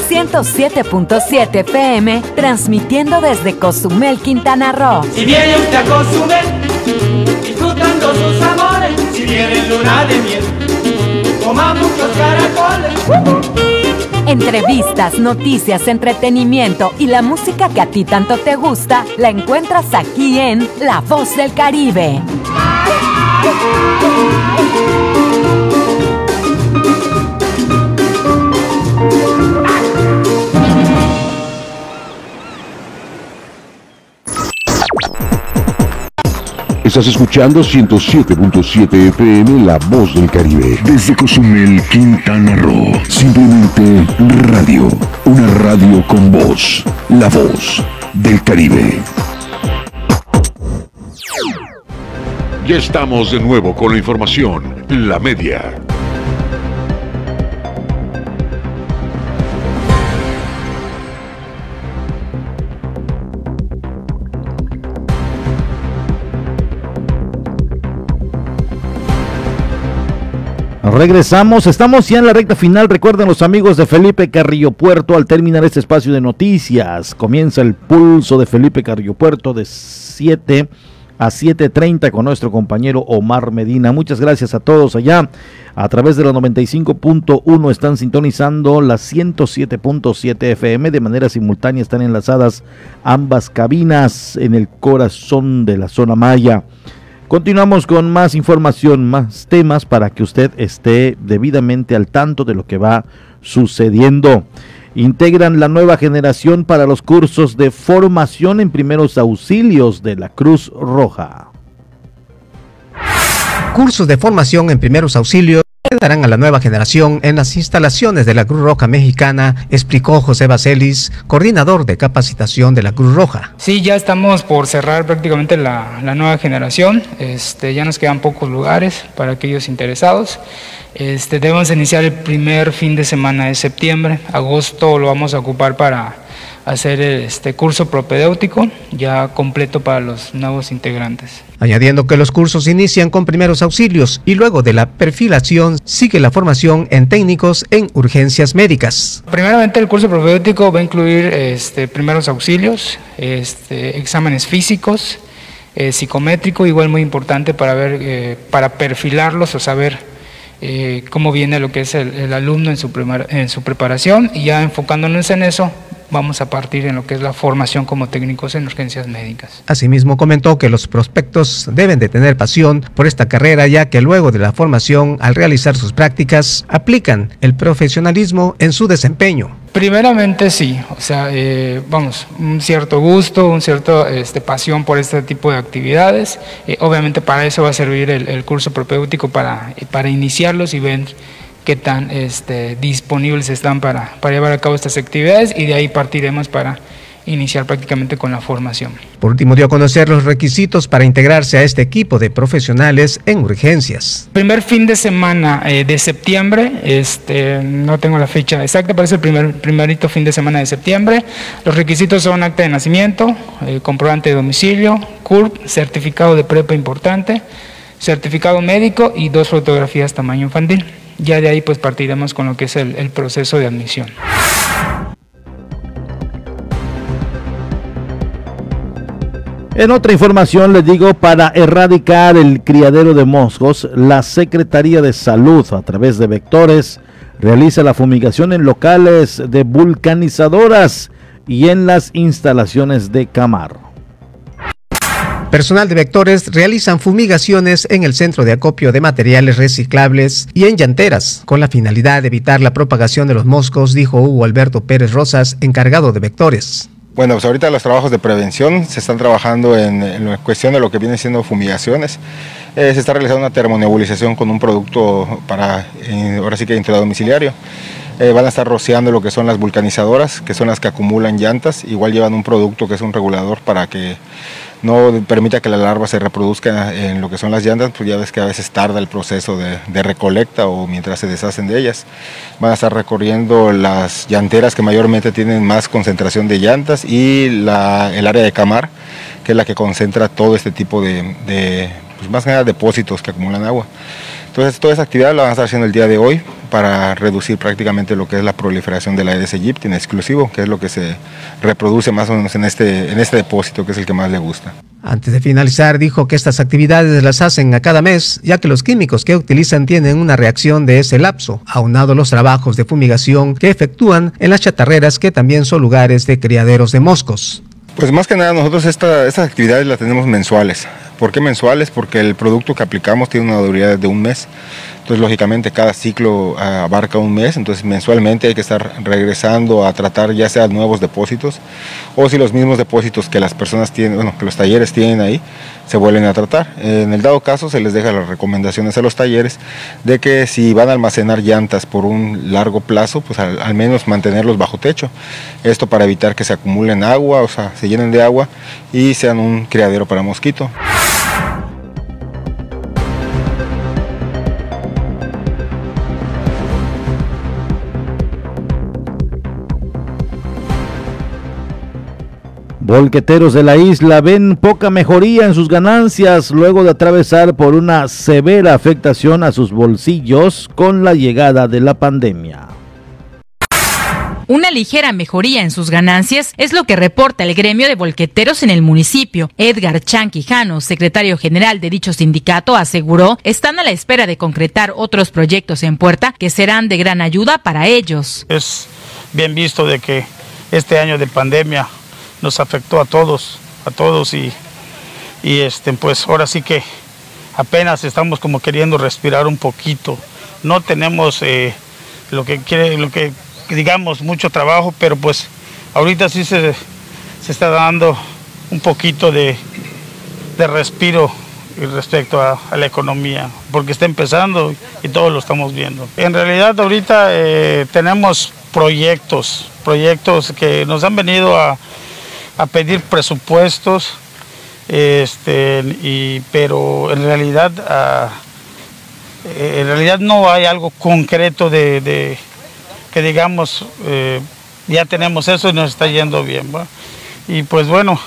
107.7 FM, transmitiendo desde Cozumel, Quintana Roo. Si viene usted a Cozumel, disfrutando sus amores, si viene luna de miel, coma muchos caracoles. Entrevistas, noticias, entretenimiento y la música que a ti tanto te gusta, la encuentras aquí en La Voz del Caribe. Estás escuchando 107.7 FM La Voz del Caribe. Desde Cozumel, Quintana Roo. Simplemente radio. Una radio con voz. La Voz del Caribe. Ya estamos de nuevo con la información. La media. Regresamos, estamos ya en la recta final. Recuerden los amigos de Felipe Carrillo Puerto al terminar este espacio de noticias. Comienza el pulso de Felipe Carrillo Puerto de 7 a 7.30 con nuestro compañero Omar Medina. Muchas gracias a todos allá. A través de la 95.1 están sintonizando la 107.7 FM. De manera simultánea están enlazadas ambas cabinas en el corazón de la zona Maya. Continuamos con más información, más temas para que usted esté debidamente al tanto de lo que va sucediendo. Integran la nueva generación para los cursos de formación en primeros auxilios de la Cruz Roja. Cursos de formación en primeros auxilios darán a la nueva generación en las instalaciones de la Cruz Roja Mexicana, explicó José Baselis, coordinador de capacitación de la Cruz Roja. Sí, ya estamos por cerrar prácticamente la, la nueva generación. Este, ya nos quedan pocos lugares para aquellos interesados. Este, debemos iniciar el primer fin de semana de septiembre. Agosto lo vamos a ocupar para hacer este curso propedéutico ya completo para los nuevos integrantes. Añadiendo que los cursos inician con primeros auxilios y luego de la perfilación sigue la formación en técnicos en urgencias médicas. Primeramente el curso propedéutico va a incluir este, primeros auxilios, este, exámenes físicos, eh, psicométrico, igual muy importante para ver, eh, para perfilarlos o saber eh, cómo viene lo que es el, el alumno en su, en su preparación y ya enfocándonos en eso vamos a partir en lo que es la formación como técnicos en urgencias médicas. Asimismo comentó que los prospectos deben de tener pasión por esta carrera ya que luego de la formación al realizar sus prácticas aplican el profesionalismo en su desempeño. Primeramente sí, o sea, eh, vamos, un cierto gusto, un cierto este, pasión por este tipo de actividades. Eh, obviamente para eso va a servir el, el curso propéutico para, para iniciarlos y ver qué tan este, disponibles están para, para llevar a cabo estas actividades y de ahí partiremos para iniciar prácticamente con la formación. Por último, dio a conocer los requisitos para integrarse a este equipo de profesionales en urgencias. Primer fin de semana eh, de septiembre, este, no tengo la fecha exacta, pero es el primer, primerito fin de semana de septiembre. Los requisitos son acta de nacimiento, eh, comprobante de domicilio, CURP, certificado de prepa importante, certificado médico y dos fotografías tamaño infantil. Ya de ahí pues partiremos con lo que es el, proceso de admisión. En otra información les digo, para erradicar el criadero de moscos, la Secretaría de Salud a través de vectores realiza la fumigación en locales de vulcanizadoras y en las instalaciones de Camar. Personal de vectores realizan fumigaciones en el centro de acopio de materiales reciclables y en llanteras, con la finalidad de evitar la propagación de los moscos, dijo Hugo Alberto Pérez Rosas, encargado de vectores. Bueno, pues ahorita los trabajos de prevención se están trabajando en, en cuestión de lo que vienen siendo fumigaciones. Eh, se está realizando una termonebulización con un producto para, eh, ahora sí que intradomiciliario. Eh, van a estar rociando lo que son las vulcanizadoras, que son las que acumulan llantas. Igual llevan un producto que es un regulador para que no permita que la larva se reproduzca en lo que son las llantas, pues ya ves que a veces tarda el proceso de, recolecta o mientras se deshacen de ellas. Van a estar recorriendo las llanteras que mayormente tienen más concentración de llantas y el área de camar, que es la que concentra todo este tipo de, de pues más que nada depósitos que acumulan agua. Entonces toda esa actividad la van a estar haciendo el día de hoy para reducir prácticamente lo que es la proliferación de la Aedes aegypti en exclusivo, que es lo que se reproduce más o menos en este, en este depósito, que es el que más le gusta. Antes de finalizar, dijo que estas actividades las hacen a cada mes, ya que los químicos que utilizan tienen una reacción de ese lapso, aunado los trabajos de fumigación que efectúan en las chatarreras que también son lugares de criaderos de moscos. Pues más que nada nosotros esta, estas actividades las tenemos mensuales. ¿Por qué mensuales? Porque el producto que aplicamos tiene una durabilidad de un mes. Entonces, lógicamente, cada ciclo ah, abarca un mes, entonces mensualmente hay que estar regresando a tratar ya sea nuevos depósitos o si los mismos depósitos que las personas tienen, bueno, que los talleres tienen ahí, se vuelven a tratar. En el dado caso, se les deja las recomendaciones a los talleres de que si van a almacenar llantas por un largo plazo, pues al, al menos mantenerlos bajo techo. Esto para evitar que se acumulen agua, o sea, se llenen de agua y sean un criadero para mosquito. Volqueteros de la isla ven poca mejoría en sus ganancias luego de atravesar por una severa afectación a sus bolsillos con la llegada de la pandemia. Una ligera mejoría en sus ganancias es lo que reporta el gremio de volqueteros en el municipio. Edgar Chanquijano, secretario general de dicho sindicato, aseguró están a la espera de concretar otros proyectos en puerta que serán de gran ayuda para ellos. Es bien visto de que este año de pandemia nos afectó a todos, a todos y, y este, pues ahora sí que apenas estamos como queriendo respirar un poquito. No tenemos eh, lo que quiere, lo que digamos mucho trabajo, pero pues ahorita sí se, se está dando un poquito de, de respiro respecto a, la economía, porque está empezando y todos lo estamos viendo. En realidad ahorita eh, tenemos proyectos, proyectos que nos han venido a, a pedir presupuestos, este, y, pero en realidad, uh, en realidad no hay algo concreto de, de que digamos, eh, ya tenemos eso y nos está yendo bien. ¿va? Y pues bueno,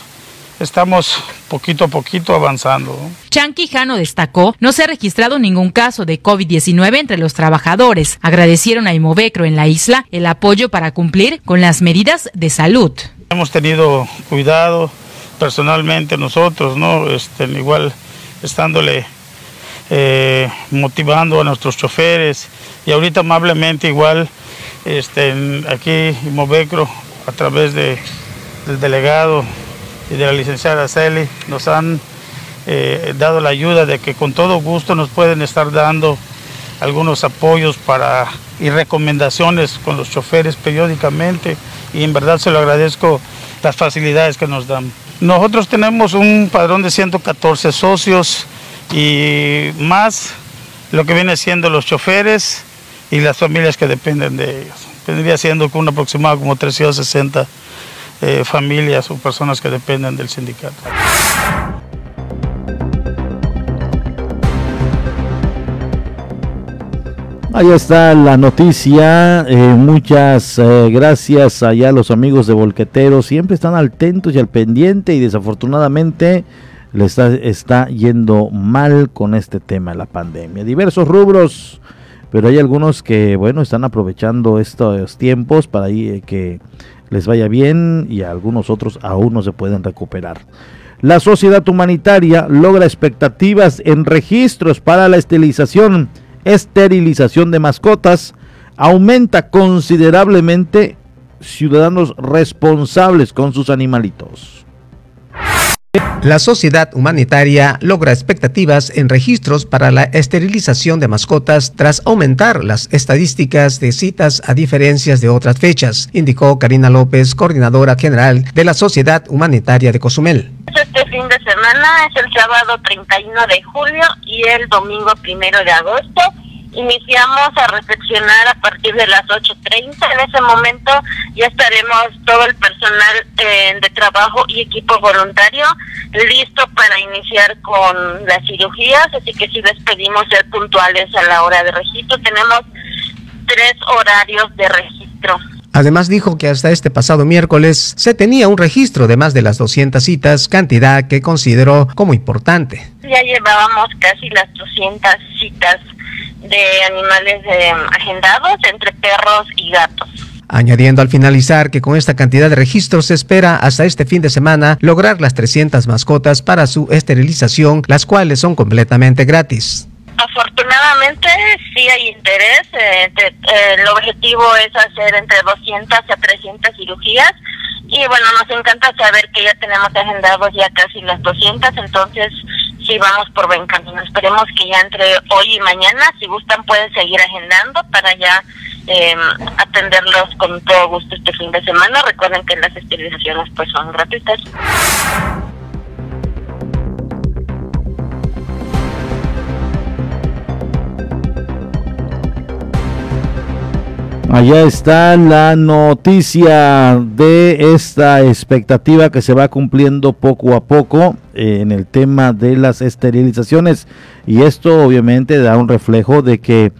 estamos poquito a poquito avanzando. Chan Quijano destacó no se ha registrado ningún caso de COVID-19 entre los trabajadores. Agradecieron a Imovecro en la isla el apoyo para cumplir con las medidas de salud. Hemos tenido cuidado personalmente nosotros, ¿no? Este, igual estándole eh, motivando a nuestros choferes y ahorita amablemente igual este, aquí Imovecro a través de, del delegado y de la licenciada Celi nos han eh, dado la ayuda de que con todo gusto nos pueden estar dando algunos apoyos para y recomendaciones con los choferes periódicamente y en verdad se lo agradezco las facilidades que nos dan. Nosotros tenemos un padrón de 114 socios y más lo que viene siendo los choferes y las familias que dependen de ellos. Vendría siendo con un aproximado como 360 eh, familias o personas que dependen del sindicato. Ahí está la noticia. Eh, muchas eh, gracias allá los amigos de Volqueteros. Siempre están atentos y al pendiente y desafortunadamente le está, yendo mal con este tema la pandemia. Diversos rubros, pero hay algunos que, bueno, están aprovechando estos tiempos para eh, que les vaya bien y algunos otros aún no se pueden recuperar. La sociedad humanitaria logra expectativas en registros para la estilización esterilización de mascotas, aumenta considerablemente ciudadanos responsables con sus animalitos. La sociedad humanitaria logra expectativas en registros para la esterilización de mascotas tras aumentar las estadísticas de citas a diferencias de otras fechas, indicó Karina López, coordinadora general de la Sociedad Humanitaria de Cozumel. Este fin de semana es el sábado 31 de julio y el domingo 1 de agosto iniciamos a reflexionar a partir de las 8.30. En ese momento ya estaremos todo el personal eh, de trabajo y equipo voluntario listo para iniciar con las cirugías, así que sí les pedimos ser puntuales a la hora de registro. Tenemos tres horarios de registro. Además dijo que hasta este pasado miércoles se tenía un registro de más de las 200 citas, cantidad que consideró como importante. Ya llevábamos casi las 200 citas de animales eh, agendados entre perros y gatos. Añadiendo al finalizar que con esta cantidad de registros se espera hasta este fin de semana lograr las 300 mascotas para su esterilización, las cuales son completamente gratis. Afortunadamente sí hay interés, eh, eh, el objetivo es hacer entre 200 a 300 cirugías y bueno, nos encanta saber que ya tenemos agendados ya casi las 200, entonces sí vamos por buen camino. Esperemos que ya entre hoy y mañana, si gustan, pueden seguir agendando para ya eh, atenderlos con todo gusto este fin de semana. Recuerden que las esterilizaciones pues son gratuitas. Allá está la noticia de esta expectativa que se va cumpliendo poco a poco eh, en el tema de las esterilizaciones y esto obviamente da un reflejo de que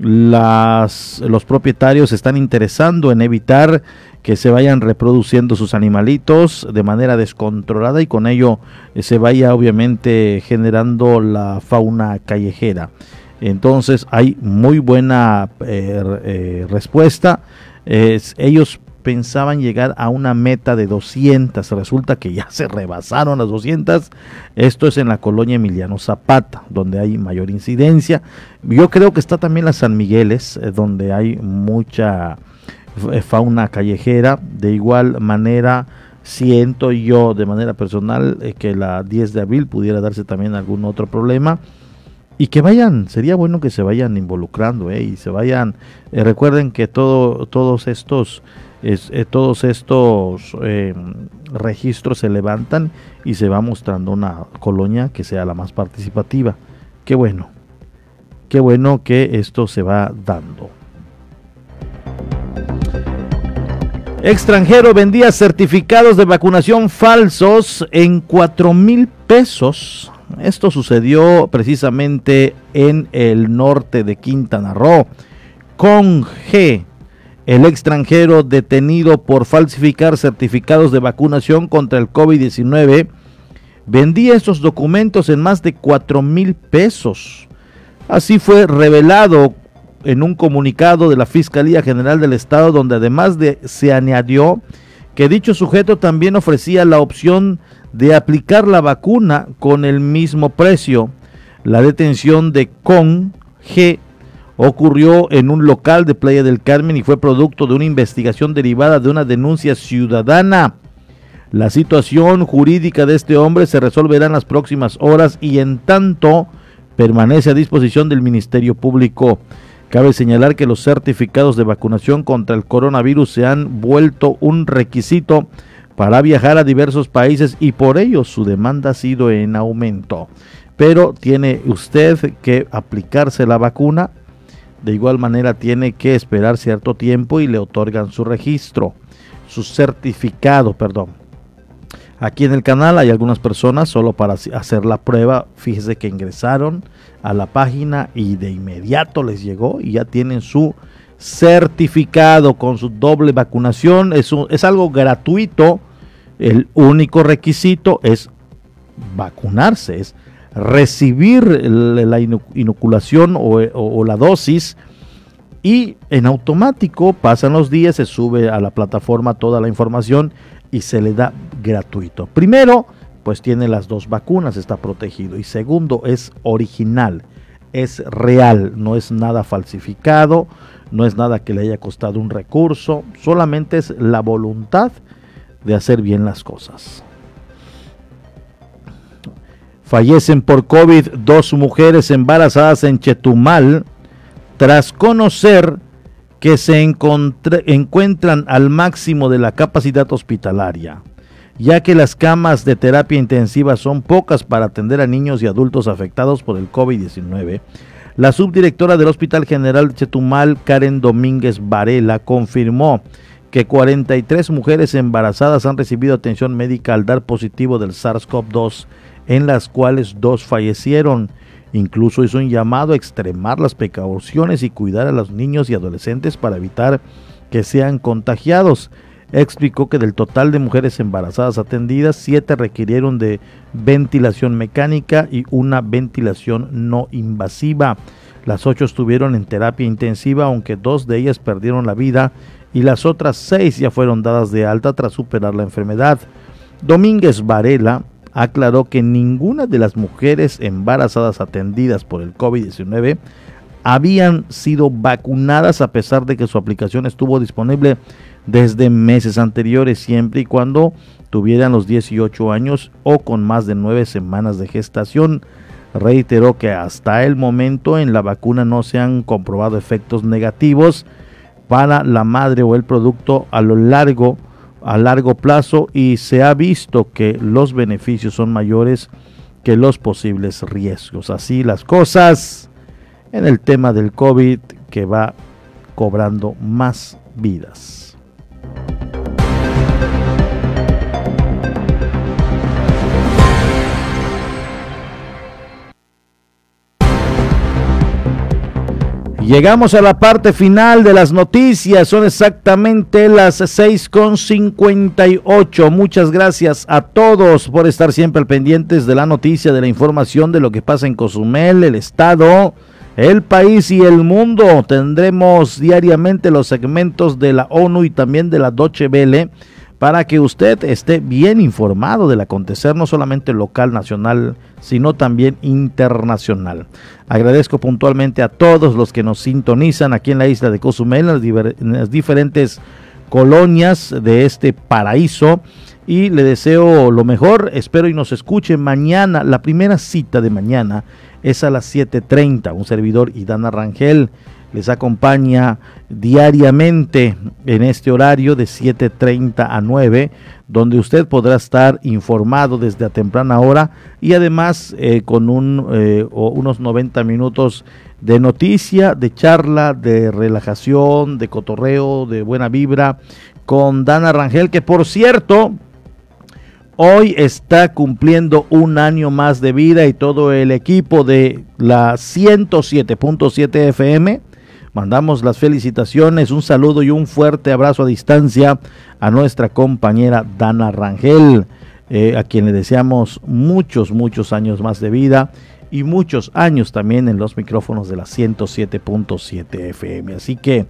las, los propietarios están interesando en evitar que se vayan reproduciendo sus animalitos de manera descontrolada y con ello eh, se vaya obviamente generando la fauna callejera. Entonces hay muy buena eh, eh, respuesta. ellos pensaban llegar a una meta de 200, resulta que ya se rebasaron las 200. Esto es en la colonia Emiliano Zapata, donde hay mayor incidencia. Yo creo que está también la San Migueles, eh, donde hay mucha fauna callejera. De igual manera, siento yo de manera personal que la 10 de abril pudiera darse también algún otro problema y que vayan, sería bueno que se vayan involucrando ¿eh? y se vayan, eh, recuerden que todo, todos estos, eh, todos estos registros se levantan y se va mostrando una colonia que sea la más participativa. Qué bueno, qué bueno que esto se va dando. Extranjero vendía certificados de vacunación falsos en 4 mil pesos esto sucedió precisamente en el norte de Quintana Roo. Con G, el extranjero detenido por falsificar certificados de vacunación contra el COVID-19, vendía estos documentos en más de 4 mil pesos. Así fue revelado en un comunicado de la Fiscalía General del Estado, donde además de se añadió que dicho sujeto también ofrecía la opción de aplicar la vacuna con el mismo precio. La detención de Con G ocurrió en un local de Playa del Carmen y fue producto de una investigación derivada de una denuncia ciudadana. La situación jurídica de este hombre se resolverá en las próximas horas y en tanto permanece a disposición del Ministerio Público. Cabe señalar que los certificados de vacunación contra el coronavirus se han vuelto un requisito para viajar a diversos países y por ello su demanda ha sido en aumento. Pero tiene usted que aplicarse la vacuna, de igual manera tiene que esperar cierto tiempo y le otorgan su registro, su certificado, perdón. Aquí en el canal hay algunas personas solo para hacer la prueba, fíjese que ingresaron a la página y de inmediato les llegó y ya tienen su certificado con su doble vacunación. Es, es algo gratuito el único requisito es vacunarse, es recibir la inoculación o, la dosis y en automático pasan los días, se sube a la plataforma toda la información y se le da gratuito. Primero, pues tiene las dos vacunas, está protegido. Y segundo, es original, es real, no es nada falsificado, no es nada que le haya costado un recurso, solamente es la voluntad de hacer bien las cosas. Fallecen por COVID dos mujeres embarazadas en Chetumal tras conocer que se encuentran al máximo de la capacidad hospitalaria, ya que las camas de terapia intensiva son pocas para atender a niños y adultos afectados por el COVID-19. La subdirectora del Hospital General Chetumal, Karen Domínguez Varela, confirmó que 43 mujeres embarazadas han recibido atención médica al dar positivo del SARS-CoV-2, en las cuales dos fallecieron. Incluso hizo un llamado a extremar las precauciones y cuidar a los niños y adolescentes para evitar que sean contagiados. Explicó que del total de mujeres embarazadas atendidas, siete requirieron de ventilación mecánica y una ventilación no invasiva. Las ocho estuvieron en terapia intensiva, aunque dos de ellas perdieron la vida y las otras seis ya fueron dadas de alta tras superar la enfermedad. Domínguez Varela aclaró que ninguna de las mujeres embarazadas atendidas por el COVID-19 habían sido vacunadas a pesar de que su aplicación estuvo disponible desde meses anteriores, siempre y cuando tuvieran los 18 años o con más de 9 semanas de gestación. Reiteró que hasta el momento en la vacuna no se han comprobado efectos negativos para la madre o el producto a lo largo a largo plazo y se ha visto que los beneficios son mayores que los posibles riesgos. Así las cosas en el tema del COVID que va cobrando más vidas. Llegamos a la parte final de las noticias, son exactamente las 6.58. Muchas gracias a todos por estar siempre al pendientes de la noticia, de la información de lo que pasa en Cozumel, el estado, el país y el mundo. Tendremos diariamente los segmentos de la ONU y también de la Deutsche Welle para que usted esté bien informado del acontecer no solamente local, nacional, sino también internacional. Agradezco puntualmente a todos los que nos sintonizan aquí en la isla de Cozumel, en las diferentes colonias de este paraíso y le deseo lo mejor. Espero y nos escuche mañana. La primera cita de mañana es a las 7.30. Un servidor, Idana Rangel les acompaña diariamente en este horario de 7.30 a 9, donde usted podrá estar informado desde a temprana hora y además eh, con un, eh, unos 90 minutos de noticia, de charla, de relajación, de cotorreo, de buena vibra con Dana Rangel, que por cierto, hoy está cumpliendo un año más de vida y todo el equipo de la 107.7 FM Mandamos las felicitaciones, un saludo y un fuerte abrazo a distancia a nuestra compañera Dana Rangel, eh, a quien le deseamos muchos, muchos años más de vida y muchos años también en los micrófonos de la 107.7 FM. Así que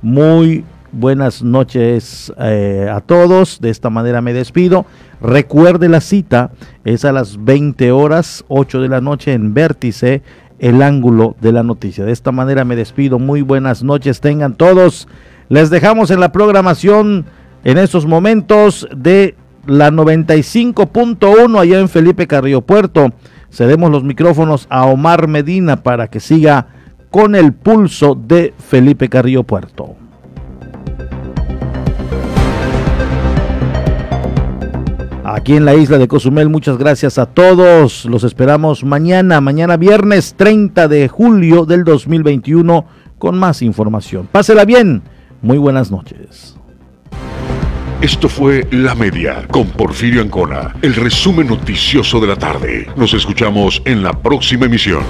muy buenas noches eh, a todos. De esta manera me despido. Recuerde la cita, es a las 20 horas, 8 de la noche en Vértice el ángulo de la noticia. De esta manera me despido. Muy buenas noches tengan todos. Les dejamos en la programación en estos momentos de la 95.1 allá en Felipe Carrillo Puerto. Cedemos los micrófonos a Omar Medina para que siga con el pulso de Felipe Carrillo Puerto. Aquí en la isla de Cozumel. Muchas gracias a todos. Los esperamos mañana, mañana viernes 30 de julio del 2021 con más información. Pásela bien. Muy buenas noches. Esto fue La Media con Porfirio Ancona, el resumen noticioso de la tarde. Nos escuchamos en la próxima emisión.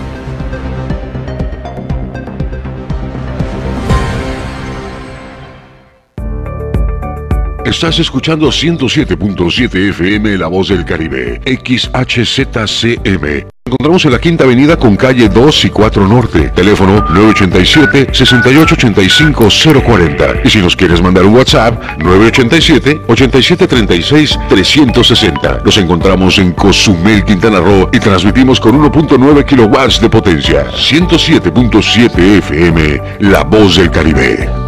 Estás escuchando 107.7 FM La Voz del Caribe, XHZCM. Encontramos en la Quinta Avenida con calle 2 y 4 Norte. Teléfono 987-6885-040. Y si nos quieres mandar un WhatsApp, 987-8736-360. Nos encontramos en Cozumel, Quintana Roo y transmitimos con 1.9 kilowatts de potencia. 107.7 FM, La Voz del Caribe.